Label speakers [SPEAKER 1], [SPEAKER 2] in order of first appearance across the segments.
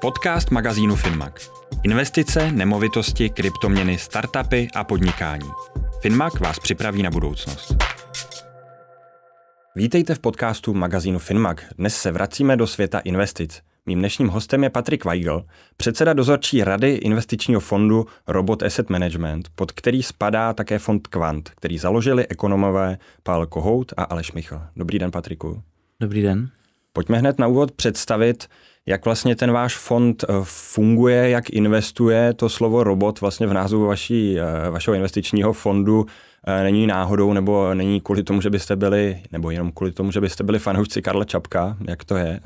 [SPEAKER 1] Podcast magazínu Finmag. Investice, nemovitosti, kryptoměny, startupy a podnikání. Finmag vás připraví na budoucnost. Vítejte v podcastu magazínu Finmag. Dnes se vracíme do světa investic. Mým dnešním hostem je Patrik Weigl, předseda dozorčí rady investičního fondu Robot Asset Management, pod který spadá také fond Quant, který založili ekonomové Pavel Kohout a Aleš Michal. Dobrý den, Patriku.
[SPEAKER 2] Dobrý den.
[SPEAKER 1] Pojďme hned na úvod představit, jak vlastně ten váš fond eh, funguje, jak investuje. To slovo robot vlastně v názvu vaší, eh, vašeho investičního fondu eh, není náhodou, nebo není kvůli tomu, že byste byli, nebo jenom kvůli tomu, že byste byli fanoušci Karla Čapka. Jak to je?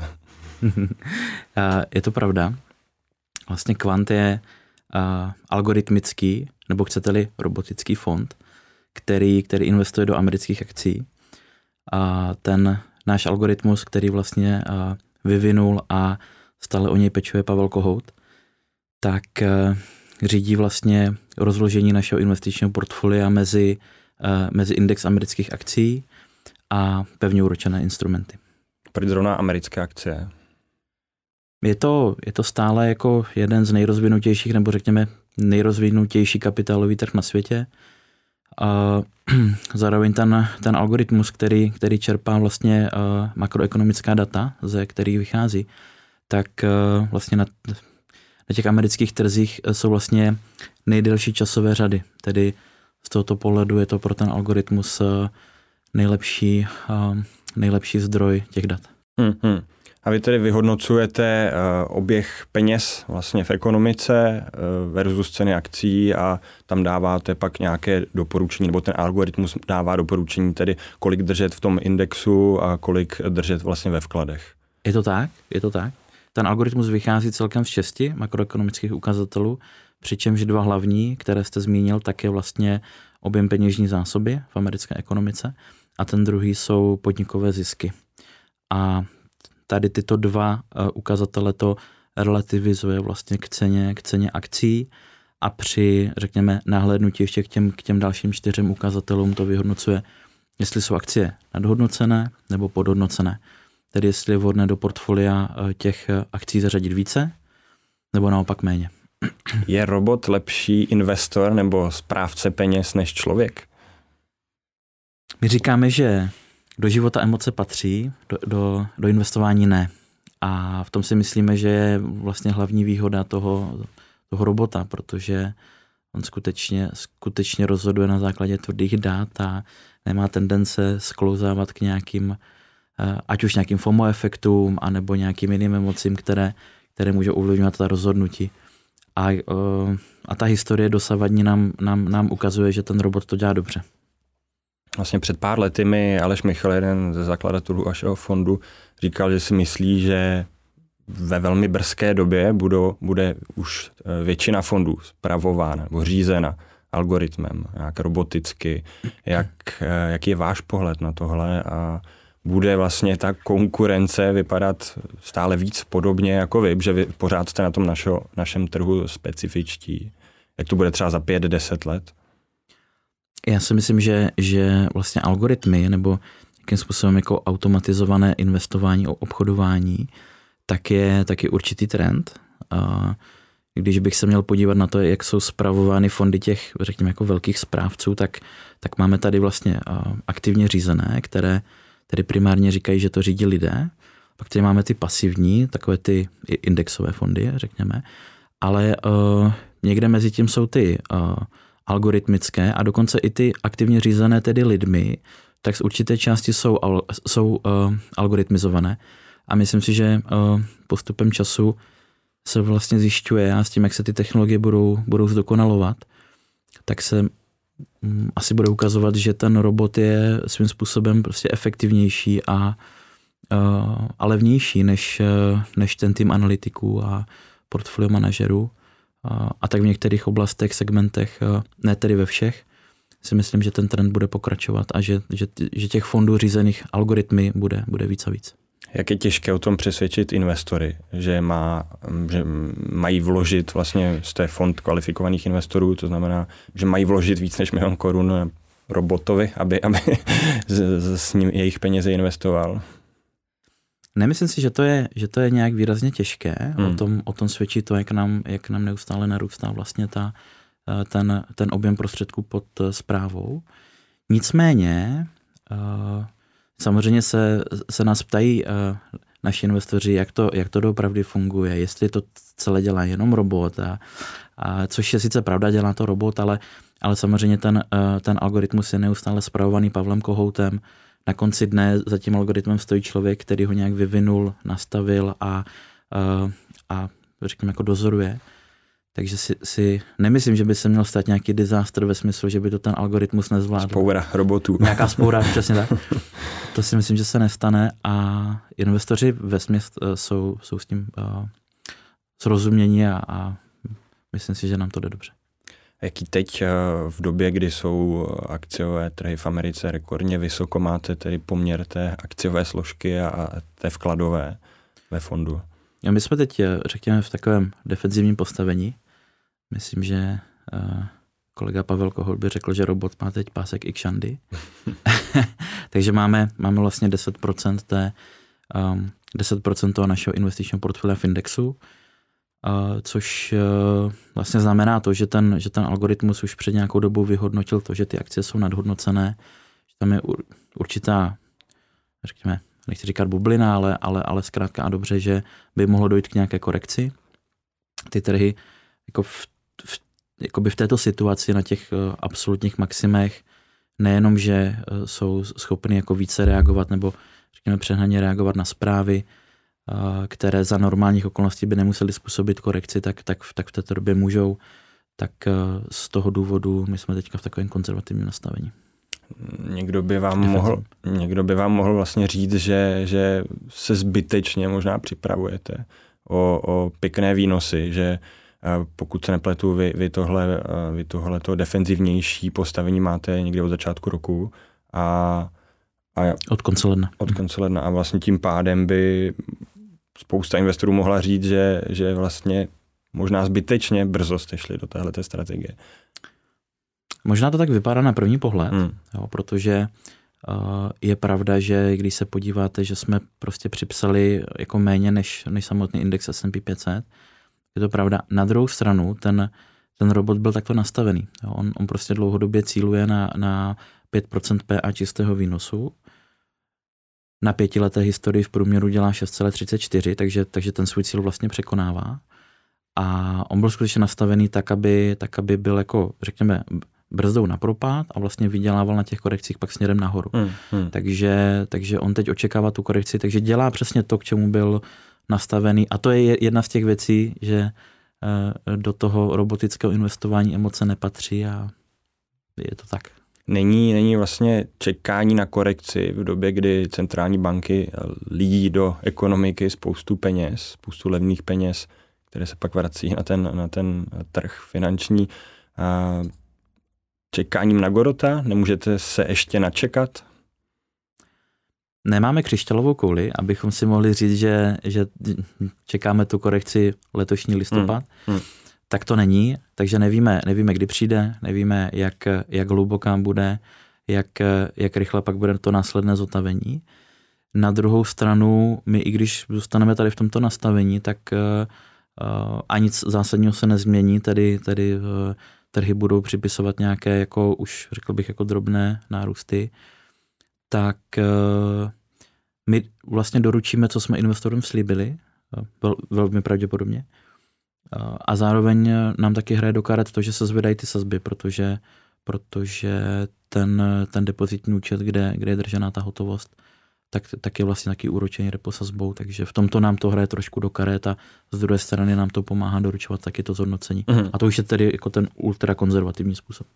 [SPEAKER 2] je to pravda. Vlastně Kvant je algoritmický, nebo chcete-li robotický fond, který, který investuje do amerických akcí. A ten náš algoritmus, který vlastně vyvinul a stále o něj pečuje Pavel Kohout, tak řídí vlastně rozložení našeho investičního portfolia mezi, mezi index amerických akcí a pevně uročené instrumenty.
[SPEAKER 1] Proč zrovna americké akcie?
[SPEAKER 2] Je to, je to stále jako jeden z nejrozvinutějších, nebo řekněme nejrozvinutější kapitálový trh na světě. A zároveň ten, ten algoritmus, který, který čerpá vlastně uh, makroekonomická data, ze kterých vychází, tak uh, vlastně na, na těch amerických trzích jsou vlastně nejdelší časové řady. Tedy z tohoto pohledu je to pro ten algoritmus nejlepší, nejlepší zdroj těch dat.
[SPEAKER 1] Hmm, hmm. A vy tedy vyhodnocujete uh, oběh peněz vlastně v ekonomice uh, versus ceny akcí a tam dáváte pak nějaké doporučení, nebo ten algoritmus dává doporučení, tedy kolik držet v tom indexu a kolik držet vlastně ve vkladech.
[SPEAKER 2] Je to tak, je to tak. Ten algoritmus vychází celkem z šesti makroekonomických ukazatelů, přičemž dva hlavní, které jste zmínil, tak je vlastně objem peněžní zásoby v americké ekonomice a ten druhý jsou podnikové zisky. A tady tyto dva eh, ukazatele to relativizuje vlastně k ceně, k ceně akcí a při, řekněme, nahlédnutí ještě k těm, k těm dalším čtyřem ukazatelům to vyhodnocuje, jestli jsou akcie nadhodnocené nebo podhodnocené. Tedy jestli je vhodné do portfolia eh, těch eh, akcí zařadit více nebo naopak méně.
[SPEAKER 1] Je robot lepší investor nebo správce peněz než člověk?
[SPEAKER 2] My říkáme, že do života emoce patří, do, do, do investování ne. A v tom si myslíme, že je vlastně hlavní výhoda toho, toho robota, protože on skutečně, skutečně rozhoduje na základě tvrdých dat a nemá tendence sklouzávat k nějakým, eh, ať už nějakým FOMO efektům, anebo nějakým jiným emocím, které, které můžou ovlivňovat ta rozhodnutí. A, eh, a ta historie dosavadní nám, nám, nám ukazuje, že ten robot to dělá dobře.
[SPEAKER 1] Vlastně před pár lety mi Aleš Michal, jeden ze zakladatelů vašeho fondu, říkal, že si myslí, že ve velmi brzké době budou, bude už eh, většina fondů zpravována nebo řízena algoritmem, jak roboticky. Jak, eh, jaký je váš pohled na tohle a bude vlastně ta konkurence vypadat stále víc podobně jako vy, že vy pořád jste na tom našo, našem trhu specifičtí. Jak to bude třeba za pět, deset let?
[SPEAKER 2] Já si myslím, že, že vlastně algoritmy nebo jakým způsobem jako automatizované investování, obchodování, tak je taky určitý trend. A když bych se měl podívat na to, jak jsou spravovány fondy těch, řekněme, jako velkých správců, tak, tak máme tady vlastně aktivně řízené, které tedy primárně říkají, že to řídí lidé. Pak tady máme ty pasivní, takové ty indexové fondy, řekněme. Ale uh, někde mezi tím jsou ty uh, algoritmické a dokonce i ty aktivně řízené tedy lidmi, tak z určité části jsou, jsou uh, algoritmizované. A myslím si, že uh, postupem času se vlastně zjišťuje a s tím, jak se ty technologie budou, budou zdokonalovat, tak se um, asi bude ukazovat, že ten robot je svým způsobem prostě efektivnější a, uh, a levnější než, uh, než ten tým analytiků a portfolio manažerů a tak v některých oblastech, segmentech, ne tedy ve všech, si myslím, že ten trend bude pokračovat a že, že, že těch fondů řízených algoritmy bude, bude víc a víc.
[SPEAKER 1] Jak je těžké o tom přesvědčit investory, že, má, že mají vložit vlastně z té fond kvalifikovaných investorů, to znamená, že mají vložit víc než milion korun robotovi, aby, aby z, s ním jejich peněze investoval?
[SPEAKER 2] Nemyslím si, že to je, že to je nějak výrazně těžké. Hmm. O, tom, o tom svědčí to, jak nám, jak nám neustále narůstá vlastně ta, eh, ten, ten objem prostředků pod zprávou. Nicméně, samozřejmě se, se nás ptají naši investoři, jak to, jak to doopravdy funguje, jestli to celé dělá jenom robot, a, a což je sice pravda, dělá to robot, ale, ale samozřejmě ten, eh, ten algoritmus je neustále zpravovaný Pavlem Kohoutem. Na konci dne za tím algoritmem stojí člověk, který ho nějak vyvinul, nastavil a, a, eh, a řekněme, jako dozoruje. Takže si, si nemyslím, že by se měl stát nějaký disaster ve smyslu, že by to ten algoritmus nezvládl.
[SPEAKER 1] Spoura robotů.
[SPEAKER 2] Nějaká spoura, přesně tak. To si myslím, že se nestane a investoři ve směs eh, jsou, jsou s tím uh, srozumění a, a myslím si, že nám to jde dobře.
[SPEAKER 1] Jaký teď eh, v době, kdy jsou akciové trhy v Americe rekordně vysoko, máte tedy poměr té akciové složky a té vkladové ve fondu?
[SPEAKER 2] Ja, my jsme teď, řekněme, v takovém defenzivním postavení. Myslím, že kolega Pavel Kohol by řekl, že robot má teď pásek i kšandy. Takže máme, máme vlastně 10% té, um, 10% toho našeho investičního portfolia v indexu, což uh, vlastně znamená to, že ten, že ten algoritmus už před nějakou dobou vyhodnotil to, že ty akcie jsou nadhodnocené, že tam je určitá, řekněme, nechci říkat bublina, ale, ale, ale zkrátka a dobře, že by mohlo dojít k nějaké korekci. Ty trhy jako v, v, jakoby v této situaci na těch uh, absolutních maximech nejenom, že uh, jsou schopny jako více reagovat nebo řekněme přehnaně reagovat na zprávy, které za normálních okolností by nemuseli způsobit korekci, tak, tak, tak v této době můžou. Tak z toho důvodu my jsme teďka v takovém konzervativním nastavení
[SPEAKER 1] někdo by vám mohl, někdo by vám mohl vlastně říct, že, že se zbytečně možná připravujete o, o pěkné výnosy, že eh, pokud se nepletu, vy, vy, tohle, eh, vy tohle to defenzivnější postavení máte někdy od začátku roku a,
[SPEAKER 2] a od konce ledna.
[SPEAKER 1] Od konce ledna a vlastně tím pádem by spousta investorů mohla říct, že, že vlastně možná zbytečně brzo jste šli do téhle strategie.
[SPEAKER 2] Možná to tak vypadá na první pohled, hmm. jo, protože uh, je pravda, že když se podíváte, že jsme prostě připsali jako méně než, než samotný index S&P 500, je to pravda. Na druhou stranu ten, ten robot byl takto nastavený. Jo. On, on prostě dlouhodobě cíluje na, na 5% PA čistého výnosu. Na pětileté historii v průměru dělá 6,34, takže, takže ten svůj cíl vlastně překonává. A on byl skutečně nastavený tak, aby, tak, aby byl jako, řekněme, brzdou na propad a vlastně vydělával na těch korekcích pak směrem nahoru. Hmm, hmm. Takže, takže on teď očekává tu korekci, takže dělá přesně to, k čemu byl nastavený. A to je jedna z těch věcí, že eh, do toho robotického investování emoce nepatří a je to tak.
[SPEAKER 1] Není, není vlastně čekání na korekci v době, kdy centrální banky lídí do ekonomiky spoustu peněz, spoustu levných peněz, které se pak vrací na ten, na ten trh finanční. A čekáním na Gorota? Nemůžete se ještě načekat?
[SPEAKER 2] Nemáme křišťalovou kouli, abychom si mohli říct, že, že čekáme tu korekci letošní listopad. Hmm. Hmm. Tak to není, takže nevíme, nevíme, kdy přijde, nevíme, jak, jak hluboká bude, jak, jak rychle pak bude to následné zotavení. Na druhou stranu, my i když zůstaneme tady v tomto nastavení, tak uh, a nic zásadního se nezmění, tedy, tedy uh, trhy budou připisovat nějaké, jako už řekl bych, jako drobné nárůsty, tak eh, my vlastně doručíme, co jsme investorům slíbili, vel, velmi pravděpodobně. Eh, a zároveň nám taky hraje do karet to, že se zvedají ty sazby, protože, protože ten, ten depozitní účet, kde, kde je držená ta hotovost, tak, tak je vlastně taky úročení repo sazbou, takže v tomto nám to hraje trošku do karet a z druhé strany nám to pomáhá doručovat taky to zhodnocení. Mm-hmm. A to už je tedy jako ten ultrakonzervativní způsob.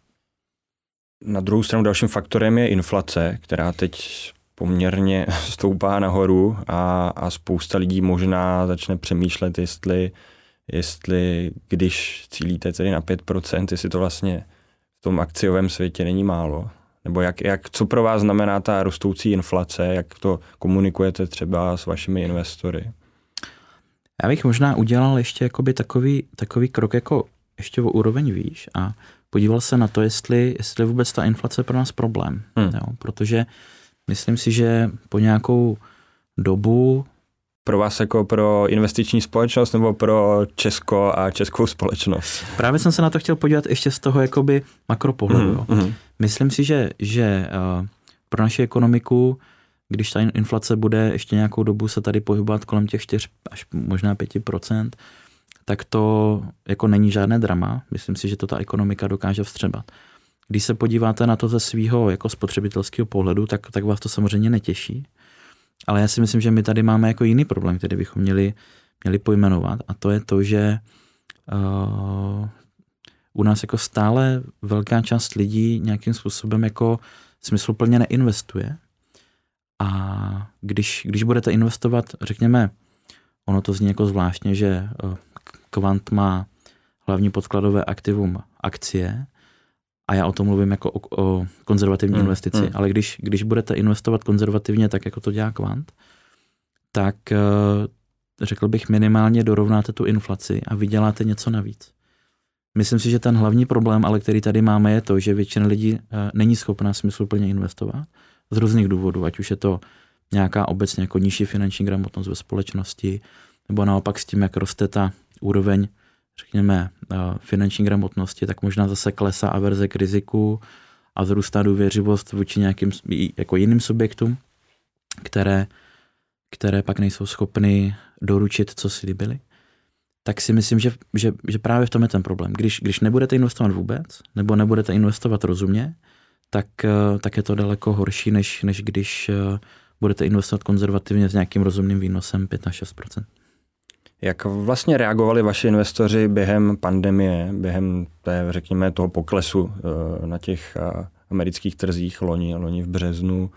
[SPEAKER 1] Na druhou stranu dalším faktorem je inflace, která teď poměrně stoupá nahoru a, a spousta lidí možná začne přemýšlet, jestli, jestli když cílíte tedy na 5%, jestli to vlastně v tom akciovém světě není málo. Nebo jak, jak, co pro vás znamená ta rostoucí inflace, jak to komunikujete třeba s vašimi investory?
[SPEAKER 2] Já bych možná udělal ještě jakoby takový, takový krok jako ještě o úroveň výš a podíval se na to, jestli, jestli vůbec ta inflace je pro nás problém. Hmm. Jo? Protože myslím si, že po nějakou dobu
[SPEAKER 1] pro vás jako pro investiční společnost nebo pro Česko a českou společnost?
[SPEAKER 2] Právě jsem se na to chtěl podívat ještě z toho jakoby makropohledu. Mm-hmm. Myslím si, že, že uh, pro naši ekonomiku, když ta inflace bude ještě nějakou dobu se tady pohybovat kolem těch 4 až možná 5% tak to jako není žádné drama. Myslím si, že to ta ekonomika dokáže vstřebat. Když se podíváte na to ze svého jako spotřebitelského pohledu, tak, tak vás to samozřejmě netěší. Ale já si myslím, že my tady máme jako jiný problém, který bychom měli, měli pojmenovat a to je to, že uh, u nás jako stále velká část lidí nějakým způsobem jako smysluplně neinvestuje. A když, když budete investovat, řekněme, ono to zní jako zvláštně, že Kvant má hlavní podkladové aktivum akcie, a já o tom mluvím jako o, o konzervativní hmm, investici, hmm. ale když, když budete investovat konzervativně, tak jako to dělá kvant, tak eh, řekl bych minimálně dorovnáte tu inflaci a vyděláte něco navíc. Myslím si, že ten hlavní problém, ale který tady máme, je to, že většina lidí eh, není schopná smysluplně investovat z různých důvodů, ať už je to nějaká obecně jako nižší finanční gramotnost ve společnosti, nebo naopak s tím, jak roste ta úroveň řekněme, eh, finanční gramotnosti, tak možná zase klesá averze k riziku a vzrůstá důvěřivost vůči nějakým jako jiným subjektům, které, které pak nejsou schopny doručit, co si líbili. Tak si myslím, že, že, že právě v tom je ten problém. Když, když nebudete investovat vůbec, nebo nebudete investovat rozumně, tak, eh, tak je to daleko horší, než, než když eh, budete investovat konzervativně s nějakým rozumným výnosem 5 až 6
[SPEAKER 1] jak vlastně reagovali vaši investoři během pandemie, během té, řekněme, toho poklesu eh, na těch eh, amerických trzích loni, loni v březnu?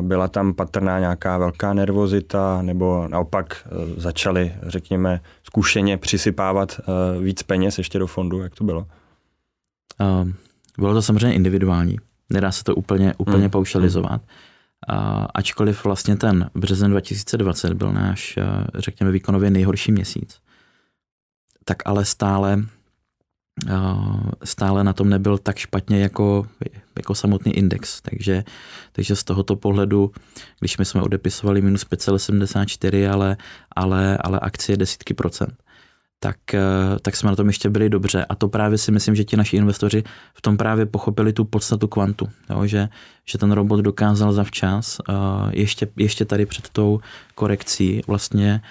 [SPEAKER 1] Byla tam patrná nějaká velká nervozita, nebo naopak eh, začali, řekněme, zkušeně přisypávat víc peněz ještě do fondu? Jak to bylo?
[SPEAKER 2] Bylo to samozřejmě individuální. Nedá se to úplně, úplně hmm. paušalizovat. Hmm. Ačkoliv vlastně ten březen 2020 byl náš, eh, řekněme, výkonově nejhorší měsíc, tak ale stále, eh, stále na tom nebyl tak špatně jako, jako samotný index. Takže, takže z tohoto pohledu, když my jsme odepisovali minus 5,74, ale, ale, ale akcie desítky procent, tak, eh, tak jsme na tom ještě byli dobře. A to právě si myslím, že ti naši investoři v tom právě pochopili tu podstatu kvantu. Jo? Že, že ten robot dokázal zavčas uh, ještě, ještě tady před tou korekcí vlastně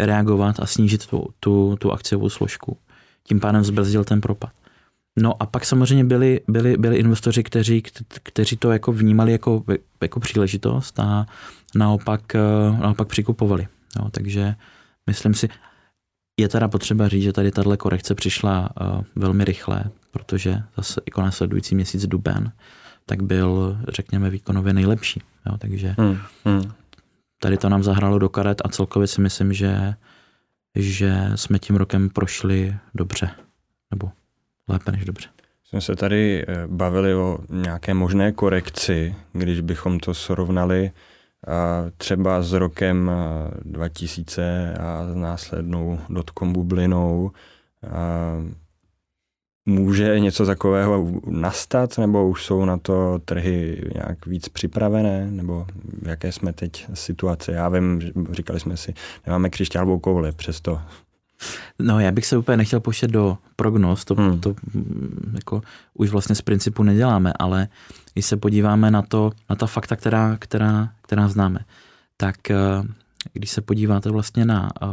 [SPEAKER 2] reagovat a snížit tu, tu, tu akciovou složku. Tím pádem zbrzdil ten propad. No a pak samozřejmě byli, byli, byli investoři, kteří, kteří to jako vnímali jako, jako příležitost a naopak, eh, naopak přikupovali. Jo, takže myslím si, je teda potřeba říct, že tady tahle korekce přišla uh, velmi rychle, protože zase jako následující měsíc duben, tak byl, řekněme, výkonově nejlepší. Jo, takže hmm, hmm. tady to nám zahrálo do karet a celkově si myslím, že, že jsme tím rokem prošli dobře, nebo lépe než dobře.
[SPEAKER 1] Jsme se tady eh, bavili o nějaké možné korekci, když bychom to srovnali třeba s rokem 2000 a s následnou dotkom bublinou. Může něco takového nastat, nebo už jsou na to trhy nějak víc připravené, nebo v jaké jsme teď situace? Já vím, říkali jsme si, nemáme křišťálovou kouli, přesto
[SPEAKER 2] No, já bych se úplně nechtěl pouštět do prognóz, to, hmm. to jako už vlastně z principu neděláme, ale když se podíváme na to, na ta fakta, která, která, která známe, tak eh, když se podíváte vlastně na, eh,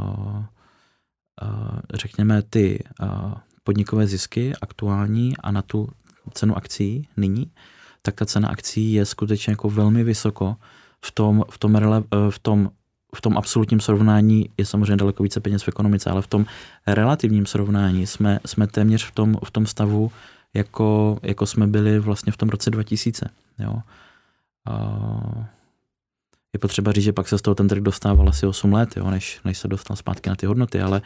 [SPEAKER 2] eh, řekněme, ty podnikové zisky aktuální a na tu cenu akcí nyní, tak ta cena akcí je skutečně jako velmi vysoko v tom, v tom, v tom v tom absolutním srovnání je samozřejmě daleko více peněz v ekonomice, ale v tom relativním srovnání jsme, jsme téměř v tom, v tom stavu, jako, jako jsme byli vlastně v tom roce 2000. Jo. A je potřeba říct, že pak se z toho ten trh dostával asi 8 let, jo, než, než se dostal zpátky na ty hodnoty, ale,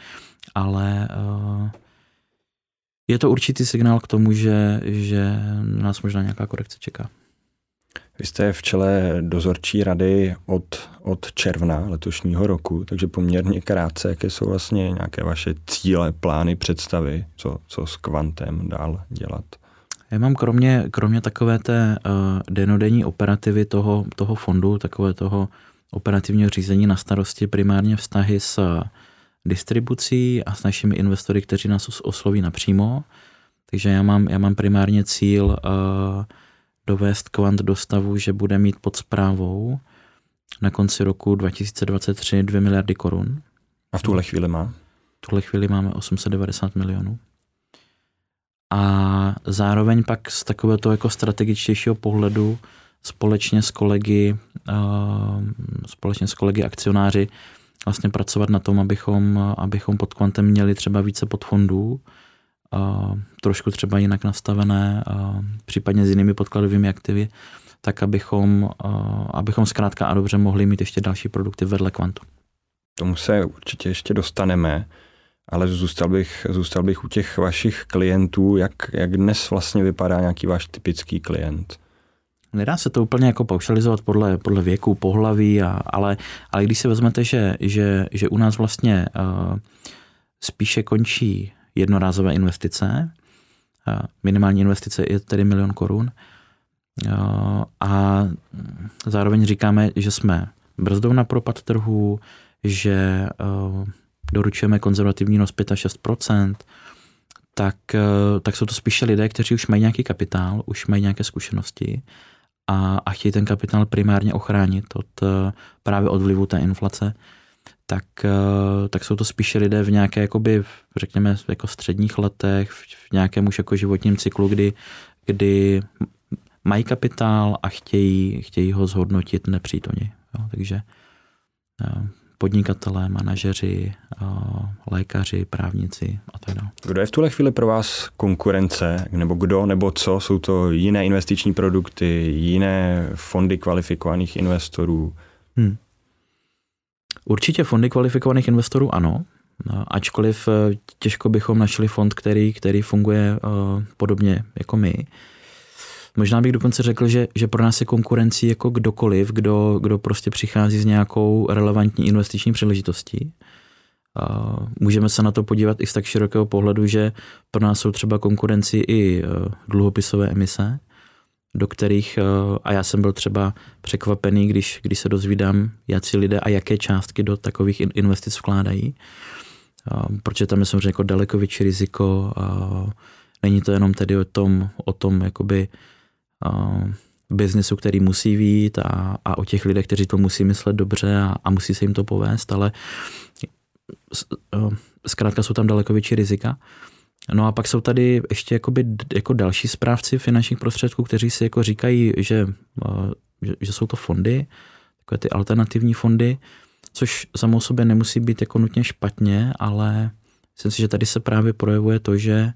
[SPEAKER 2] ale uh, je to určitý signál k tomu, že, že nás možná nějaká korekce čeká.
[SPEAKER 1] Vy jste v čele dozorčí rady od, od června letošního roku, takže poměrně krátce, jaké jsou vlastně nějaké vaše cíle, plány, představy, co, co s kvantem dál dělat?
[SPEAKER 2] Já mám kromě, kromě takové té uh, denodenní operativy toho, toho fondu, takové toho operativního řízení na starosti primárně vztahy s distribucí a s našimi investory, kteří nás osloví napřímo. Takže já mám, já mám primárně cíl uh, dovést kvant do stavu, že bude mít pod zprávou na konci roku 2023 2 miliardy korun.
[SPEAKER 1] A v tuhle chvíli má?
[SPEAKER 2] V tuhle chvíli máme 890 milionů. A zároveň pak z takového toho jako strategičtějšího pohledu společně s kolegy, uh, společně s kolegy akcionáři vlastně pracovat na tom, abychom, abychom pod kvantem měli třeba více podfondů, uh, trošku třeba jinak nastavené, uh, případně s jinými podkladovými aktivy, tak abychom, uh, abychom zkrátka a dobře mohli mít ještě další produkty vedle kvantu.
[SPEAKER 1] Tomu se určitě ještě dostaneme, ale zůstal bych, zůstal bych u těch vašich klientů. Jak, jak dnes vlastně vypadá nějaký váš typický klient?
[SPEAKER 2] Nedá se to úplně jako paušalizovat podle, podle věku, pohlaví, a, ale, ale když si vezmete, že, že, že u nás vlastně uh, spíše končí jednorázové investice, minimální investice je tedy milion korun, a zároveň říkáme, že jsme brzdou na propad trhu, že uh, doručujeme konzervativní nos 5-6%, tak, uh, tak jsou to spíše lidé, kteří už mají nějaký kapitál, už mají nějaké zkušenosti a, a chtějí ten kapitál primárně ochránit od, uh, právě od vlivu té inflace, tak, uh, tak jsou to spíše lidé v nějaké, jakoby, řekněme, jako středních letech, v, v nějakém už jako životním cyklu, kdy, kdy mají kapitál a chtějí, chtějí ho zhodnotit nepřítomně. Jo, takže podnikatelé, manažeři, lékaři, právníci a tak dále.
[SPEAKER 1] Kdo je v tuhle chvíli pro vás konkurence, nebo kdo, nebo co? Jsou to jiné investiční produkty, jiné fondy kvalifikovaných investorů? Hmm.
[SPEAKER 2] Určitě fondy kvalifikovaných investorů ano, ačkoliv e, těžko bychom našli fond, který, který funguje e, podobně jako my. Možná bych dokonce řekl, že, že pro nás je konkurencí jako kdokoliv, kdo, kdo prostě přichází s nějakou relevantní investiční příležitostí. Můžeme se na to podívat i z tak širokého pohledu, že pro nás jsou třeba konkurenci i e, dluhopisové emise, do kterých, e, a já jsem byl třeba překvapený, když, když se dozvídám, jaký lidé a jaké částky do takových investic vkládají, protože tam je samozřejmě jako daleko větší riziko. Není to jenom tedy o tom, o tom jakoby biznesu, který musí vít a, a o těch lidech, kteří to musí myslet dobře a, a musí se jim to povést, ale zkrátka jsou tam daleko větší rizika. No a pak jsou tady ještě jakoby, jako další správci finančních prostředků, kteří si jako říkají, že, že, že jsou to fondy, takové ty alternativní fondy, což samo sobě nemusí být jako nutně špatně, ale myslím si, že tady se právě projevuje to, že,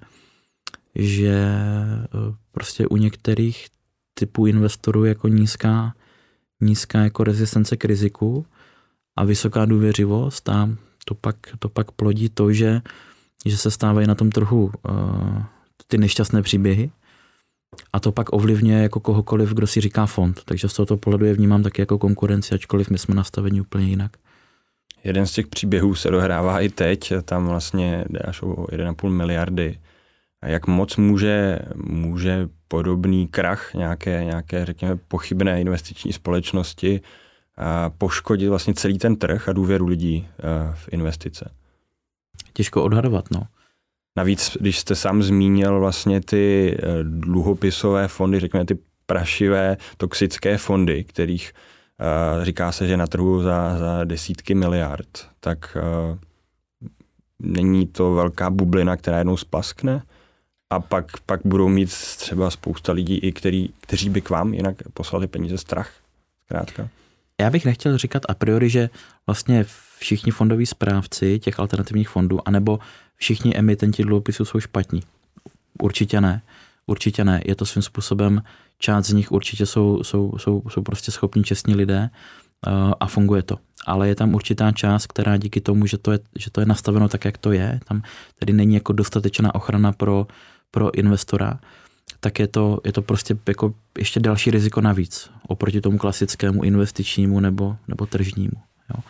[SPEAKER 2] že prostě u některých typu investorů jako nízká, nízká jako rezistence k riziku a vysoká důvěřivost a to pak, to pak plodí to, že, že se stávají na tom trhu uh, ty nešťastné příběhy a to pak ovlivňuje jako kohokoliv, kdo si říká fond. Takže z tohoto pohledu je vnímám taky jako konkurenci, ačkoliv my jsme nastaveni úplně jinak.
[SPEAKER 1] Jeden z těch příběhů se dohrává i teď, tam vlastně jde až o 1,5 miliardy jak moc může, může podobný krach nějaké, nějaké, řekněme, pochybné investiční společnosti poškodit vlastně celý ten trh a důvěru lidí v investice?
[SPEAKER 2] Těžko odhadovat, no.
[SPEAKER 1] Navíc, když jste sám zmínil vlastně ty e, dluhopisové fondy, řekněme ty prašivé, toxické fondy, kterých uh, říká se, že na trhu za, za desítky miliard, tak uh, není to velká bublina, která jednou splaskne? a pak, pak budou mít třeba spousta lidí, i který, kteří by k vám jinak poslali peníze strach. Zkrátka.
[SPEAKER 2] Já bych nechtěl říkat a priori, že vlastně všichni fondoví správci těch alternativních fondů, anebo všichni emitenti dluhopisů jsou špatní. Určitě ne. Určitě ne. Je to svým způsobem, část z nich určitě jsou, jsou, jsou, jsou prostě schopní čestní lidé uh, a funguje to. Ale je tam určitá část, která díky tomu, že to je, že to je nastaveno tak, jak to je, tam tedy není jako dostatečná ochrana pro pro investora, tak je to, je to prostě jako ještě další riziko navíc oproti tomu klasickému investičnímu nebo, nebo tržnímu. Jo.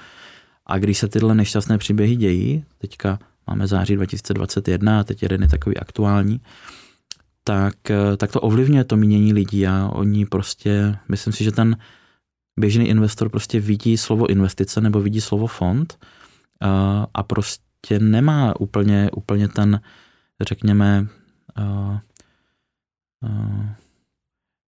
[SPEAKER 2] A když se tyhle nešťastné příběhy dějí, teďka máme září 2021 a teď jeden je takový aktuální, tak, tak to ovlivňuje to mínění lidí a oni prostě, myslím si, že ten běžný investor prostě vidí slovo investice nebo vidí slovo fond a, a prostě nemá úplně, úplně ten, řekněme, a, a,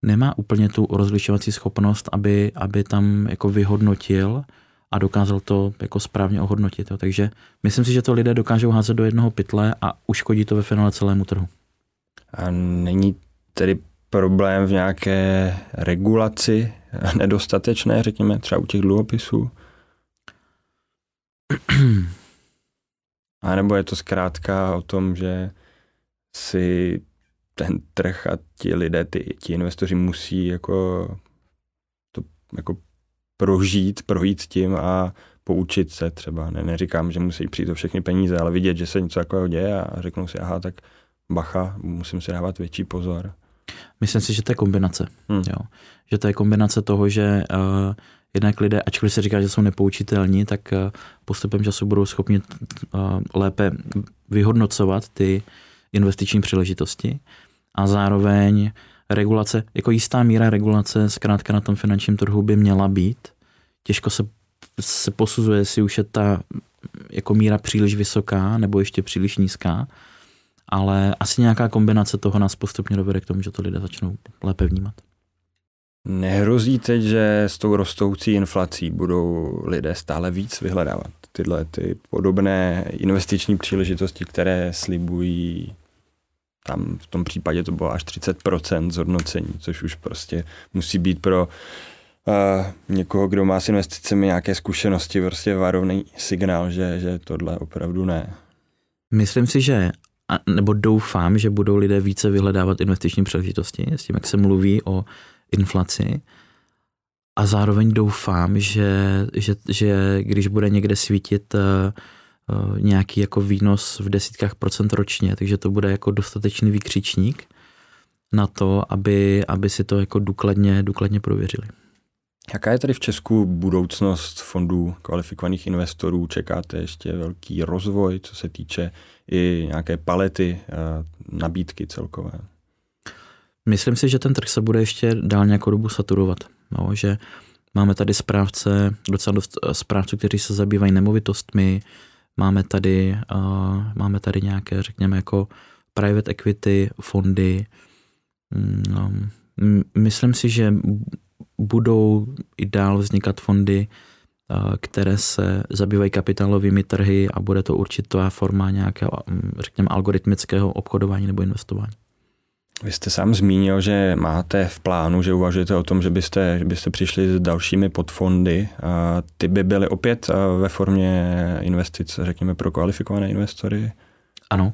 [SPEAKER 2] nemá úplně tu rozlišovací schopnost, aby, aby tam jako vyhodnotil a dokázal to jako správně ohodnotit. Jo. Takže myslím si, že to lidé dokážou házet do jednoho pytle a uškodí to ve finále celému trhu.
[SPEAKER 1] A není tedy problém v nějaké regulaci nedostatečné, řekněme, třeba u těch dluhopisů? A nebo je to zkrátka o tom, že si ten trh a ti lidé, ty, ti investoři musí jako to jako prožít, projít tím a poučit se třeba. Ne, neříkám, že musí přijít o všechny peníze, ale vidět, že se něco takového děje a řeknou si, aha, tak bacha, musím si dávat větší pozor.
[SPEAKER 2] Myslím si, že to je kombinace. Hmm. Jo. Že to je kombinace toho, že uh, jednak lidé, ačkoliv se říká, že jsou nepoučitelní, tak uh, postupem času budou schopni uh, lépe vyhodnocovat ty investiční příležitosti a zároveň regulace, jako jistá míra regulace zkrátka na tom finančním trhu by měla být. Těžko se, se posuzuje, jestli už je ta jako míra příliš vysoká nebo ještě příliš nízká, ale asi nějaká kombinace toho nás postupně dovede k tomu, že to lidé začnou lépe vnímat.
[SPEAKER 1] Nehrozí teď, že s tou rostoucí inflací budou lidé stále víc vyhledávat tyhle ty podobné investiční příležitosti, které slibují tam v tom případě to bylo až 30% zhodnocení, což už prostě musí být pro uh, někoho, kdo má s investicemi nějaké zkušenosti, prostě varovný signál, že, že tohle opravdu ne.
[SPEAKER 2] Myslím si, že a, nebo doufám, že budou lidé více vyhledávat investiční příležitosti, s tím, jak se mluví o inflaci. A zároveň doufám, že, že, že když bude někde svítit uh, nějaký jako výnos v desítkách procent ročně, takže to bude jako dostatečný výkřičník na to, aby, aby si to jako důkladně, důkladně prověřili.
[SPEAKER 1] Jaká je tady v Česku budoucnost fondů kvalifikovaných investorů? Čekáte ještě velký rozvoj, co se týče i nějaké palety nabídky celkové?
[SPEAKER 2] Myslím si, že ten trh se bude ještě dál nějakou dobu saturovat. No, že máme tady správce, docela dost eh, správců, kteří se zabývají nemovitostmi, máme tady, uh, máme tady nějaké, řekněme, jako private equity fondy. Mm, no, myslím si, že budou i dál vznikat fondy, které se zabývají kapitálovými trhy a bude to určitá forma nějakého, řekněme, algoritmického obchodování nebo investování.
[SPEAKER 1] Vy jste sám zmínil, že máte v plánu, že uvažujete o tom, že byste, že byste přišli s dalšími podfondy. A ty by byly opět ve formě investic, řekněme, pro kvalifikované investory?
[SPEAKER 2] Ano,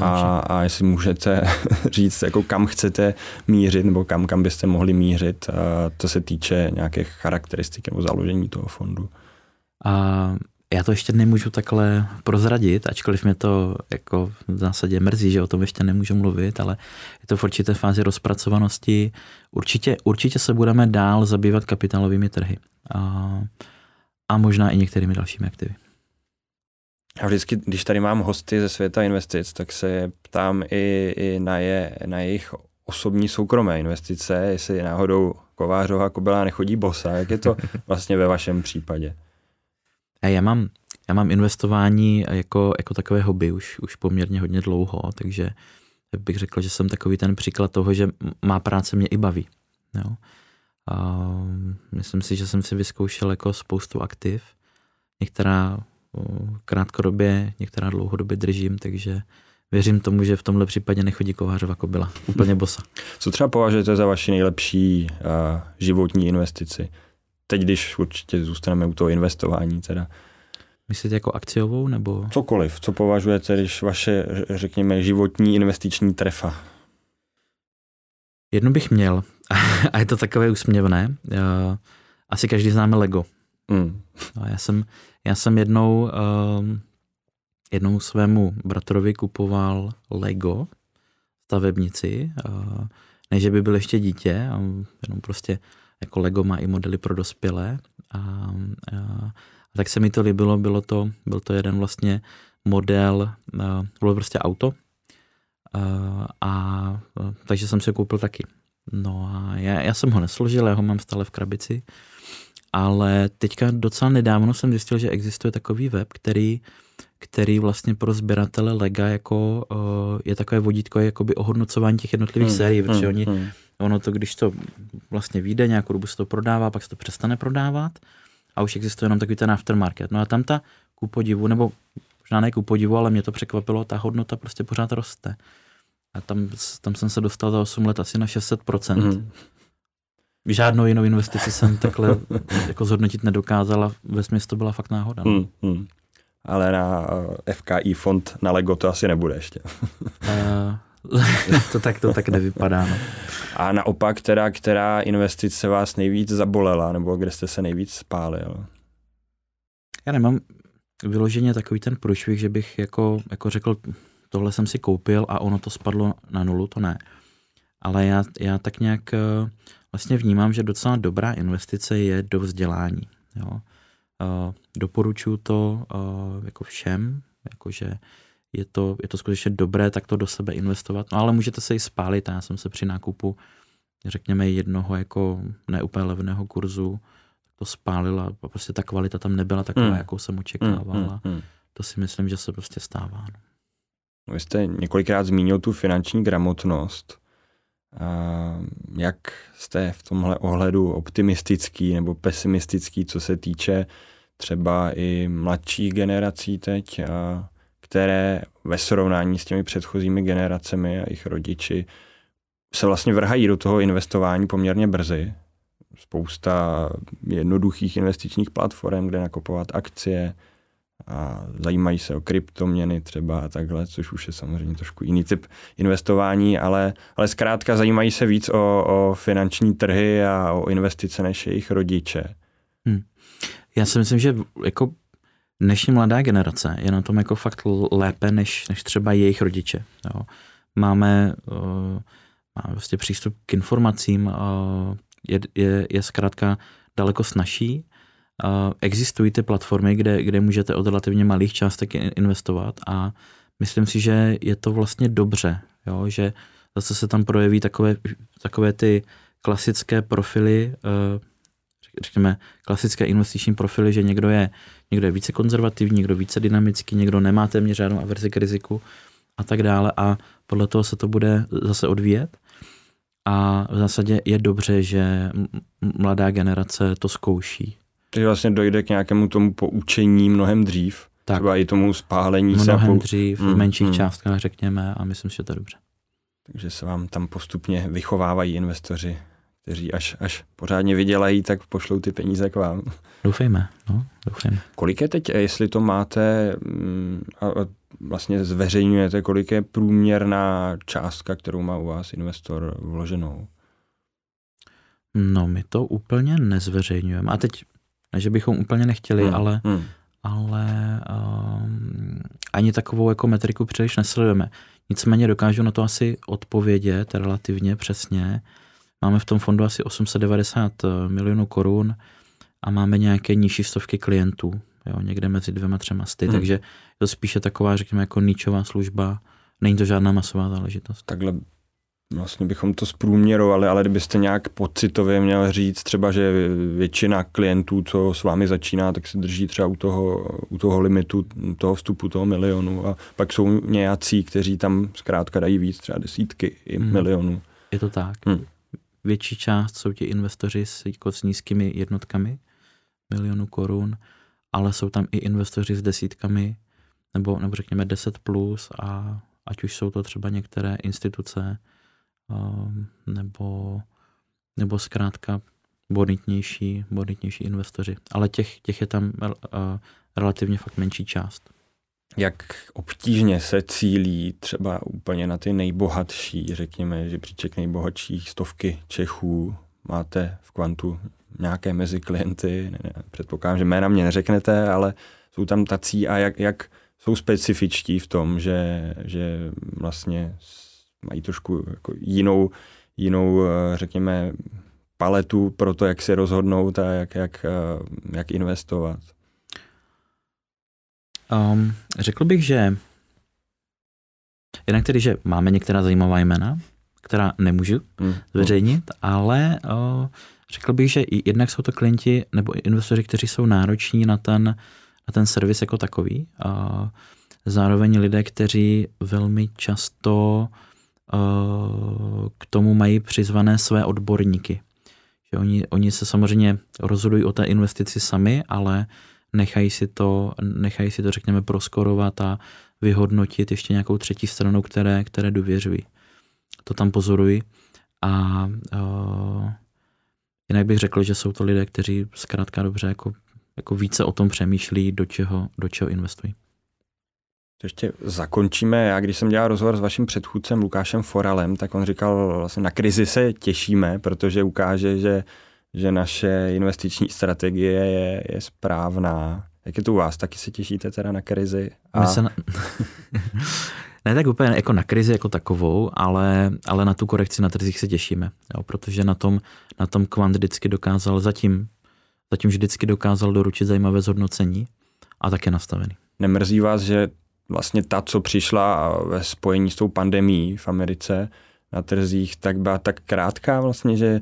[SPEAKER 1] a, a jestli můžete říct, jako kam chcete mířit, nebo kam, kam byste mohli mířit, co se týče nějakých charakteristik nebo založení toho fondu.
[SPEAKER 2] A já to ještě nemůžu takhle prozradit, ačkoliv mě to jako v zásadě mrzí, že o tom ještě nemůžu mluvit, ale je to v určité fázi rozpracovanosti. Určitě, určitě se budeme dál zabývat kapitálovými trhy a, a možná i některými dalšími aktivy.
[SPEAKER 1] Já vždycky, když tady mám hosty ze světa investic, tak se ptám i, i na, je, na jejich osobní soukromé investice, jestli náhodou Kovářová kobila nechodí bosa. Jak je to vlastně ve vašem případě?
[SPEAKER 2] Já mám, já mám investování jako, jako takové hobby už, už poměrně hodně dlouho, takže bych řekl, že jsem takový ten příklad toho, že má práce mě i baví. Jo. A myslím si, že jsem si vyzkoušel jako spoustu aktiv. Některá krátkodobě, některá dlouhodobě držím, takže věřím tomu, že v tomhle případě nechodí Kovářova kobila. Úplně bosa.
[SPEAKER 1] Co třeba považujete za vaši nejlepší uh, životní investici? Teď, když určitě zůstaneme u toho investování teda.
[SPEAKER 2] Myslíte jako akciovou nebo?
[SPEAKER 1] Cokoliv. Co považujete, když vaše, řekněme, životní investiční trefa?
[SPEAKER 2] Jednu bych měl a je to takové úsměvné. Asi každý známe Lego. Mm. Já jsem, já jsem jednou, um, jednou svému bratrovi kupoval Lego stavebnici, uh, ne, že by byl ještě dítě, a jenom prostě jako Lego má i modely pro dospělé. A, a, a tak se mi to líbilo, bylo to, byl to jeden vlastně model, a, bylo prostě auto, a, a takže jsem si ho koupil taky. No a já, já jsem ho nesložil, já ho mám stále v krabici ale teďka docela nedávno jsem zjistil, že existuje takový web, který, který vlastně pro sběratele Lega jako, je takové vodítko jakoby ohodnocování těch jednotlivých hmm, sérií, protože hmm, oni, hmm. Ono to, když to vlastně vyjde, nějakou dobu se to prodává, pak se to přestane prodávat a už existuje jenom takový ten aftermarket. No a tam ta ku podivu, nebo možná ne ku podivu, ale mě to překvapilo, ta hodnota prostě pořád roste. A tam, tam jsem se dostal za 8 let asi na 600%. Mm. Žádnou jinou investici jsem takhle jako zhodnotit nedokázal a ve smyslu to byla fakt náhoda. No. Mm, mm.
[SPEAKER 1] Ale na eh, FKI fond na Lego to asi nebude ještě.
[SPEAKER 2] uh, to, tak, to tak nevypadá. No.
[SPEAKER 1] A naopak, teda, která investice vás nejvíc zabolela, nebo kde jste se nejvíc spálil?
[SPEAKER 2] Já nemám vyloženě takový ten průšvih, že bych jako, jako řekl, tohle jsem si koupil a ono to spadlo na nulu, to ne. Ale já, já tak nějak eh, vlastně vnímám, že docela dobrá investice je do vzdělání. Jo. Uh, doporučuji to uh, jako všem, jakože je to, je to skutečně dobré tak to do sebe investovat, no ale můžete se i spálit. Já jsem se při nákupu, řekněme, jednoho jako neúplně levného kurzu to spálila a prostě ta kvalita tam nebyla taková, hmm. jakou jsem očekával. Hmm, hmm, hmm. To si myslím, že se prostě stává. No.
[SPEAKER 1] vy jste několikrát zmínil tu finanční gramotnost. Jak jste v tomhle ohledu optimistický nebo pesimistický, co se týče třeba i mladších generací teď, které ve srovnání s těmi předchozími generacemi a jejich rodiči se vlastně vrhají do toho investování poměrně brzy. Spousta jednoduchých investičních platform, kde nakupovat akcie, a zajímají se o kryptoměny třeba a takhle, což už je samozřejmě trošku jiný typ investování, ale, ale zkrátka zajímají se víc o, o finanční trhy a o investice než jejich rodiče. Hmm.
[SPEAKER 2] Já si myslím, že jako dnešní mladá generace je na tom jako fakt lépe než, než třeba jejich rodiče. Jo. Máme, uh, máme vlastně přístup k informacím, uh, je, je, je zkrátka daleko snažší existují ty platformy, kde, kde můžete od relativně malých částek investovat a myslím si, že je to vlastně dobře, jo? že zase se tam projeví takové, takové ty klasické profily, eh, řekněme, klasické investiční profily, že někdo je, někdo je více konzervativní, někdo více dynamický, někdo nemá téměř žádnou averzi k riziku a tak dále a podle toho se to bude zase odvíjet. A v zásadě je dobře, že mladá generace to zkouší.
[SPEAKER 1] Takže vlastně dojde k nějakému tomu poučení mnohem dřív. Tak. Třeba i tomu spálení
[SPEAKER 2] mnohem se. Mnohem dřív, hmm, v menších hmm. částkách řekněme a myslím, že to je dobře.
[SPEAKER 1] Takže se vám tam postupně vychovávají investoři, kteří až, až pořádně vydělají, tak pošlou ty peníze k vám.
[SPEAKER 2] Doufejme, no, doufejme.
[SPEAKER 1] Kolik je teď, jestli to máte mm, a vlastně zveřejňujete, kolik je průměrná částka, kterou má u vás investor vloženou?
[SPEAKER 2] No, my to úplně nezveřejňujeme. A teď že bychom úplně nechtěli, hmm. ale, hmm. ale um, ani takovou jako metriku příliš nesledujeme. Nicméně dokážu na to asi odpovědět relativně přesně. Máme v tom fondu asi 890 eh, milionů korun a máme nějaké nižší stovky klientů, jo, někde mezi dvěma třema sty, hmm. takže je to spíše taková, řekněme, jako ničová služba, není to žádná masová záležitost.
[SPEAKER 1] Takhle vlastně bychom to zprůměrovali, ale kdybyste nějak pocitově měl říct třeba, že většina klientů, co s vámi začíná, tak se drží třeba u toho, u toho limitu, toho vstupu toho milionu a pak jsou nějací, kteří tam zkrátka dají víc, třeba desítky i hmm. milionů.
[SPEAKER 2] Je to tak. Hmm. Větší část jsou ti investoři s, jako s nízkými jednotkami milionů korun, ale jsou tam i investoři s desítkami nebo, nebo řekněme 10 plus a ať už jsou to třeba některé instituce, Ehm, nebo, nebo zkrátka bonitnější, bonitnější investoři. Ale těch, těch je tam uh, relativně fakt menší část.
[SPEAKER 1] Jak obtížně se cílí třeba úplně na ty nejbohatší, řekněme, že příček nejbohatších stovky Čechů máte v kvantu nějaké mezi klienty, ne, ne, předpokládám, že jména mě neřeknete, ale jsou tam tací a jak, jak jsou specifičtí v tom, že, že vlastně mají trošku jako jinou, jinou, eh, řekněme, paletu pro to, jak se rozhodnout a jak, jak, eh, jak investovat?
[SPEAKER 2] Um, řekl bych, že jednak tedy, že máme některá zajímavá jména, která nemůžu hmm. zveřejnit, ale o, řekl bych, že jednak jsou to klienti nebo investoři, kteří jsou nároční na ten, na ten servis jako takový. A zároveň lidé, kteří velmi často k tomu mají přizvané své odborníky. Že oni, oni se samozřejmě rozhodují o té investici sami, ale nechají si to, nechají si to řekněme, proskorovat a vyhodnotit ještě nějakou třetí stranou, které, které důvěřují. To tam pozoruji. A uh, jinak bych řekl, že jsou to lidé, kteří zkrátka dobře jako, jako více o tom přemýšlí, do čeho, do čeho investují.
[SPEAKER 1] Ještě zakončíme. Já když jsem dělal rozhovor s vaším předchůdcem Lukášem Foralem, tak on říkal, vlastně na krizi se těšíme, protože ukáže, že, že naše investiční strategie je, je správná. Jak je to u vás? Taky se těšíte teda na krizi?
[SPEAKER 2] A... se na... ne tak úplně jako na krizi jako takovou, ale, ale na tu korekci na trzích se těšíme, jo, protože na tom, na tom Kvant vždycky dokázal zatím, zatím vždycky dokázal doručit zajímavé zhodnocení a tak je nastavený.
[SPEAKER 1] Nemrzí vás, že vlastně ta, co přišla ve spojení s tou pandemí v Americe na trzích, tak byla tak krátká vlastně, že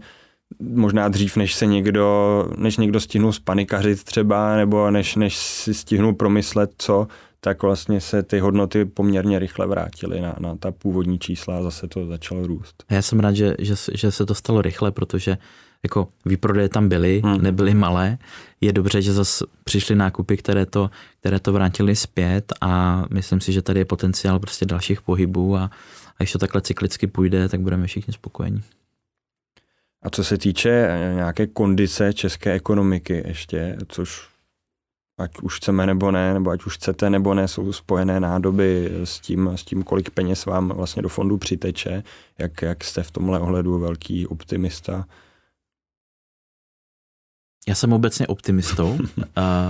[SPEAKER 1] možná dřív, než se někdo, než někdo stihnul spanikařit třeba, nebo než, než si stihnul promyslet, co, tak vlastně se ty hodnoty poměrně rychle vrátily na, na ta původní čísla a zase to začalo růst.
[SPEAKER 2] Já jsem rád, že, že, že se to stalo rychle, protože jako výprodeje tam byly, hmm. nebyly malé. Je dobře, že zase přišly nákupy, které to, které to vrátily zpět a myslím si, že tady je potenciál prostě dalších pohybů a, a když to takhle cyklicky půjde, tak budeme všichni spokojení.
[SPEAKER 1] A co se týče eh, nějaké kondice české ekonomiky ještě, což ať už chceme nebo ne, nebo ať už chcete nebo ne, jsou spojené nádoby s tím, s tím kolik peněz vám vlastně do fondu přiteče, jak, jak jste v tomhle ohledu velký optimista.
[SPEAKER 2] Já jsem obecně optimistou, uh,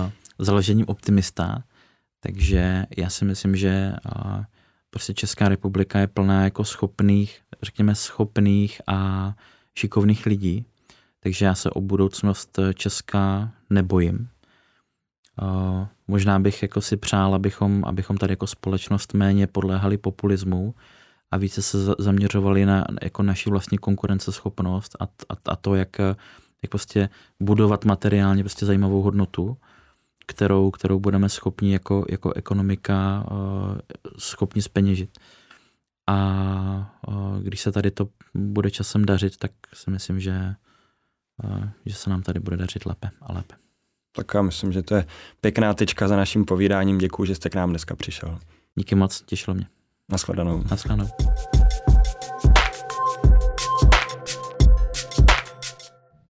[SPEAKER 2] založením optimista, takže já si myslím, že uh, prostě Česká republika je plná jako schopných, řekněme schopných a šikovných lidí, takže já se o budoucnost Česka nebojím. Uh, možná bych jako si přál, abychom, abychom tady jako společnost méně podléhali populismu a více se zaměřovali na jako naši vlastní konkurenceschopnost a, a, a to, jak jak prostě budovat materiálně prostě zajímavou hodnotu, kterou, kterou budeme schopni jako, jako ekonomika schopni speněžit. A když se tady to bude časem dařit, tak si myslím, že, že se nám tady bude dařit lépe a lépe.
[SPEAKER 1] Tak já myslím, že to je pěkná tečka za naším povídáním. Děkuji, že jste k nám dneska přišel.
[SPEAKER 2] Díky moc, těšilo mě.
[SPEAKER 1] Naschledanou.
[SPEAKER 2] Naschledanou.